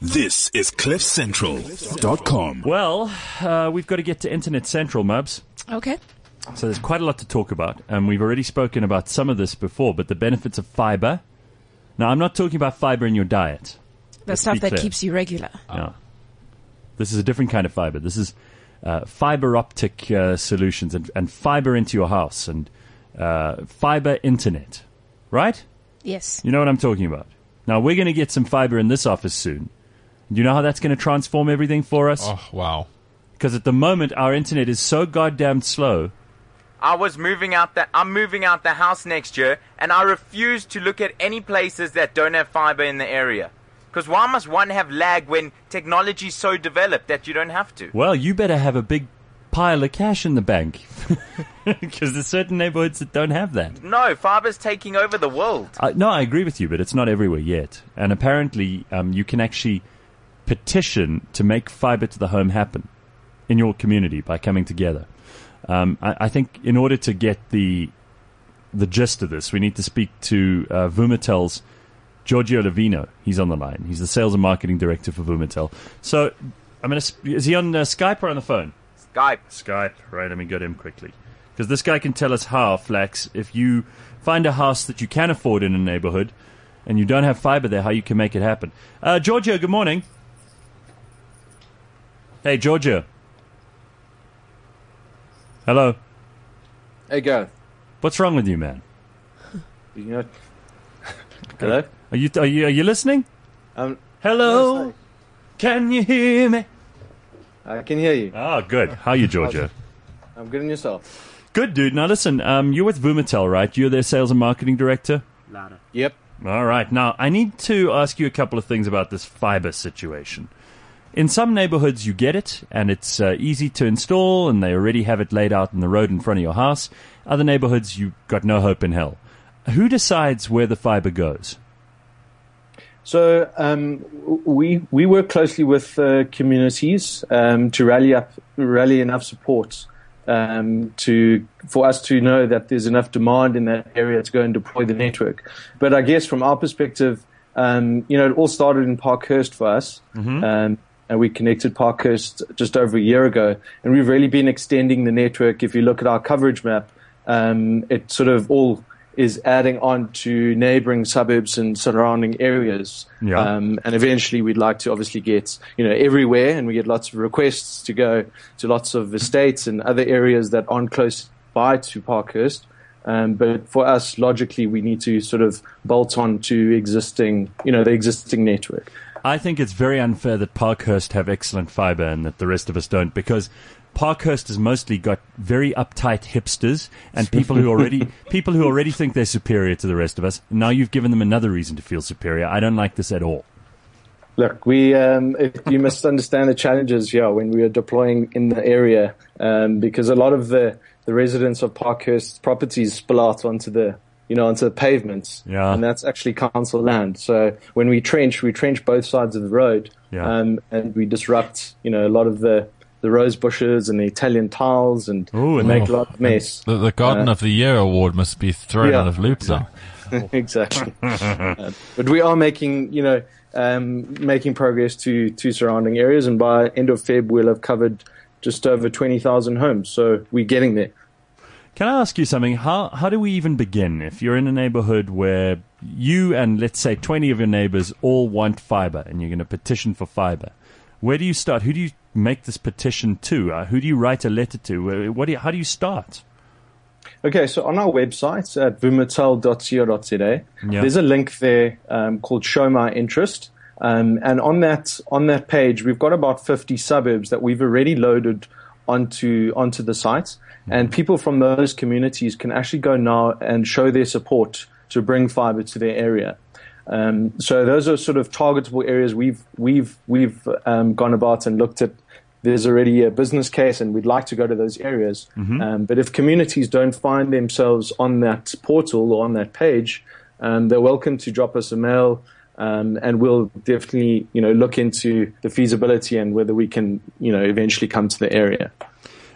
This is CliffCentral.com. Well, uh, we've got to get to Internet Central, Mubs. Okay. So there's quite a lot to talk about, and we've already spoken about some of this before. But the benefits of fiber. Now, I'm not talking about fiber in your diet. The Let's stuff that clear. keeps you regular. No. This is a different kind of fiber. This is uh, fiber optic uh, solutions and, and fiber into your house and uh, fiber internet, right? Yes. You know what I'm talking about. Now we're going to get some fiber in this office soon. Do you know how that's going to transform everything for us? Oh, wow. Because at the moment our internet is so goddamn slow. I was moving out the I'm moving out the house next year and I refuse to look at any places that don't have fiber in the area. Cuz why must one have lag when technology's so developed that you don't have to? Well, you better have a big pile of cash in the bank. Because there's certain neighborhoods that don't have that. No, fiber's taking over the world. Uh, no, I agree with you, but it's not everywhere yet. And apparently, um, you can actually petition to make fiber to the home happen in your community by coming together. Um, I, I think in order to get the the gist of this, we need to speak to uh, Vumatel's Giorgio Lovino. He's on the line. He's the sales and marketing director for Vumatel. So, I'm gonna. sp- Is he on uh, Skype or on the phone? Skype. Skype. Right, let me get him quickly. Because this guy can tell us how, Flax, if you find a house that you can afford in a neighborhood and you don't have fiber there, how you can make it happen. Uh, Giorgio, good morning. Hey, Georgia. Hello. Hey, Gareth. What's wrong with you, man? You know, hello. Are you are you are you listening? Um, Hello. Can you hear me? I can hear you. Oh, good. How are you, Georgia? I'm good and yourself. Good, dude. Now listen, um, you're with Vumatel, right? You're their sales and marketing director. Yep. All right. Now, I need to ask you a couple of things about this fiber situation. In some neighborhoods, you get it, and it's uh, easy to install, and they already have it laid out in the road in front of your house. Other neighborhoods, you've got no hope in hell. Who decides where the fiber goes? So um, we we work closely with uh, communities um, to rally up rally enough support um, to for us to know that there's enough demand in that area to go and deploy the network. But I guess from our perspective, um, you know, it all started in Parkhurst for us. Um, and we connected Parkhurst just over a year ago, and we've really been extending the network. If you look at our coverage map, um, it sort of all is adding on to neighboring suburbs and surrounding areas. Yeah. Um, and eventually we'd like to obviously get, you know, everywhere and we get lots of requests to go to lots of estates and other areas that aren't close by to Parkhurst. Um, but for us, logically, we need to sort of bolt on to existing, you know, the existing network. I think it's very unfair that Parkhurst have excellent fiber and that the rest of us don't because Parkhurst has mostly got very uptight hipsters and people who already people who already think they're superior to the rest of us. Now you've given them another reason to feel superior. I don't like this at all. Look, we um, if you must understand the challenges, yeah, when we are deploying in the area, um, because a lot of the, the residents of Parkhurst properties spill out onto the you know onto the pavements, Yeah. and that's actually council land. So when we trench, we trench both sides of the road, Yeah. um, and we disrupt you know a lot of the the rose bushes and the Italian tiles, and Ooh, and make a lot of mess. The, the Garden Uh, of the Year award must be thrown Yeah. out of loop now. exactly. Uh, but we are making, you know, um, making progress to to surrounding areas, and by end of Feb, we'll have covered just over twenty thousand homes. So we're getting there. Can I ask you something? How how do we even begin? If you're in a neighborhood where you and let's say 20 of your neighbors all want fiber and you're going to petition for fiber, where do you start? Who do you make this petition to? Uh, who do you write a letter to? What do you, how do you start? Okay, so on our website at vumatel.co.za, Yeah. there's a link there um, called Show My Interest. Um, and on that on that page, we've got about 50 suburbs that we've already loaded onto onto the site, and people from those communities can actually go now and show their support to bring fiber to their area. Um, so those are sort of targetable areas we've we've we've um, gone about and looked at. There's already a business case, and we'd like to go to those areas. Um, but if communities don't find themselves on that portal or on that page, um, they're welcome to drop us a mail, um, and we'll definitely you know look into the feasibility and whether we can you know eventually come to the area.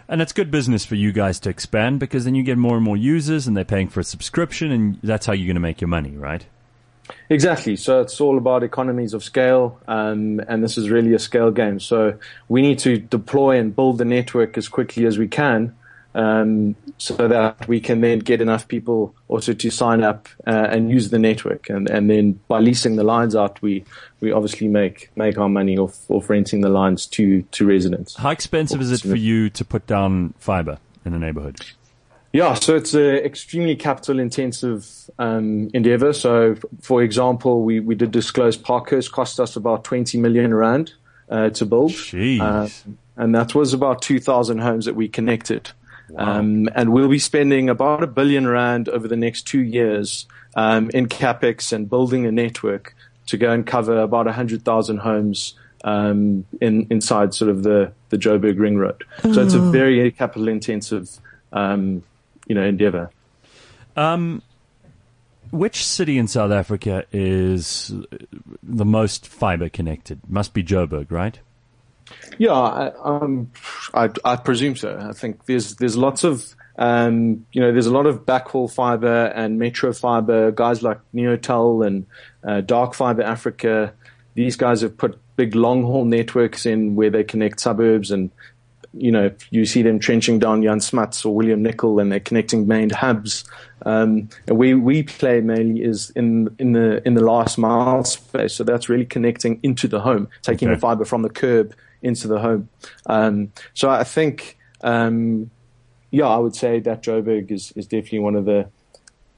And it's good business for you guys to expand because then you get more and more users and they're paying for a subscription and that's how you're going to make your money, right? Exactly. So it's all about economies of scale, um, and this is really a scale game. So we need to deploy and build the network as quickly as we can, um, so that we can then get enough people also to sign up uh, and use the network. And, and then by leasing the lines out, we, we obviously make make our money off, off renting the lines to to residents. How expensive is it for you to put down fiber in a neighborhood? Yeah, so it's an extremely capital intensive um, endeavor. So, for example, we, we did disclose Parkhurst cost us about 20 million rand uh, to build. Uh, and that was about 2,000 homes that we connected. Um, and we'll be spending about a billion rand over the next two years um, in capex and building a network to go and cover about 100,000 homes um, in, inside sort of the, the Joburg Ring Road. So it's a very capital intensive um, you know, endeavor. Um, which city in South Africa is the most fiber connected? Must be Joburg, right? Yeah, I, um, I, I presume so. I think there's there's lots of um, you know there's a lot of backhaul fiber and metro fiber guys like Neotel and uh, Dark Fiber Africa. These guys have put big long haul networks in where they connect suburbs and you know, you see them trenching down Jan Smuts or William Nicol and they're connecting main hubs. Um, and we, we play mainly is in, in the, in the last mile space. So that's really connecting into the home, taking Okay. the fiber from the curb into the home. Um, so I think, um, yeah, I would say that Joburg is, is definitely one of the,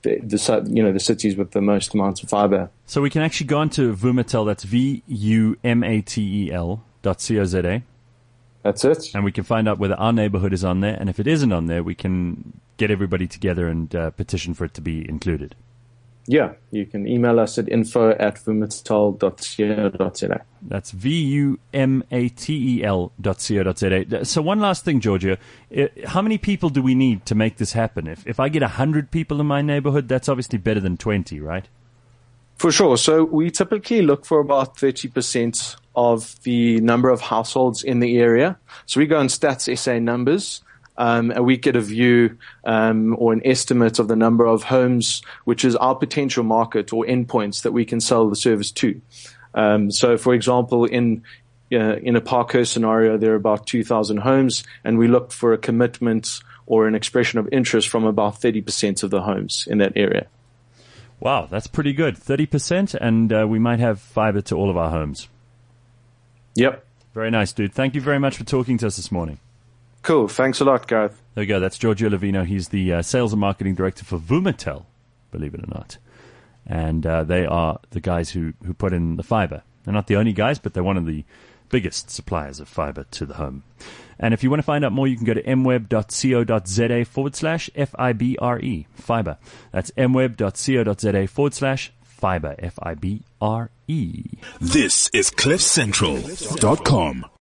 the, the, you know, the cities with the most amounts of fiber. So we can actually go onto Vumatel, that's V U M A T E L dot C O Z A, That's it. and we can find out whether our neighborhood is on there. And if it isn't on there, we can get everybody together and uh, petition for it to be included. Yeah, you can email us at info at vumatel.co.za. That's V U M A T E L dot C O dot Z A. So one last thing, Georgia. How many people do we need to make this happen? If, if I get 100 people in my neighborhood, that's obviously better than 20, right? For sure. So we typically look for about 30% of the number of households in the area. So we go on Stats SA numbers. Um, and we get a view um, or an estimate of the number of homes, which is our potential market or endpoints that we can sell the service to. Um, so, for example, in uh, in a Parkhurst scenario, there are about 2,000 homes, and we look for a commitment or an expression of interest from about 30% of the homes in that area. Wow, that's pretty good. 30%, and uh, we might have fiber to all of our homes. Yep. Very nice, dude. Thank you very much for talking to us this morning. Cool. Thanks a lot, Gareth. There we go. That's Giorgio Lovino. He's the uh, sales and marketing director for Vumatel, believe it or not. And uh, they are the guys who, who put in the fiber. They're not the only guys, but they're one of the biggest suppliers of fiber to the home. And if you want to find out more, you can go to mweb.co.za forward slash F I B R E, fiber. That's mweb.co.za forward slash fiber, F I B R E. This is CliffCentral.com.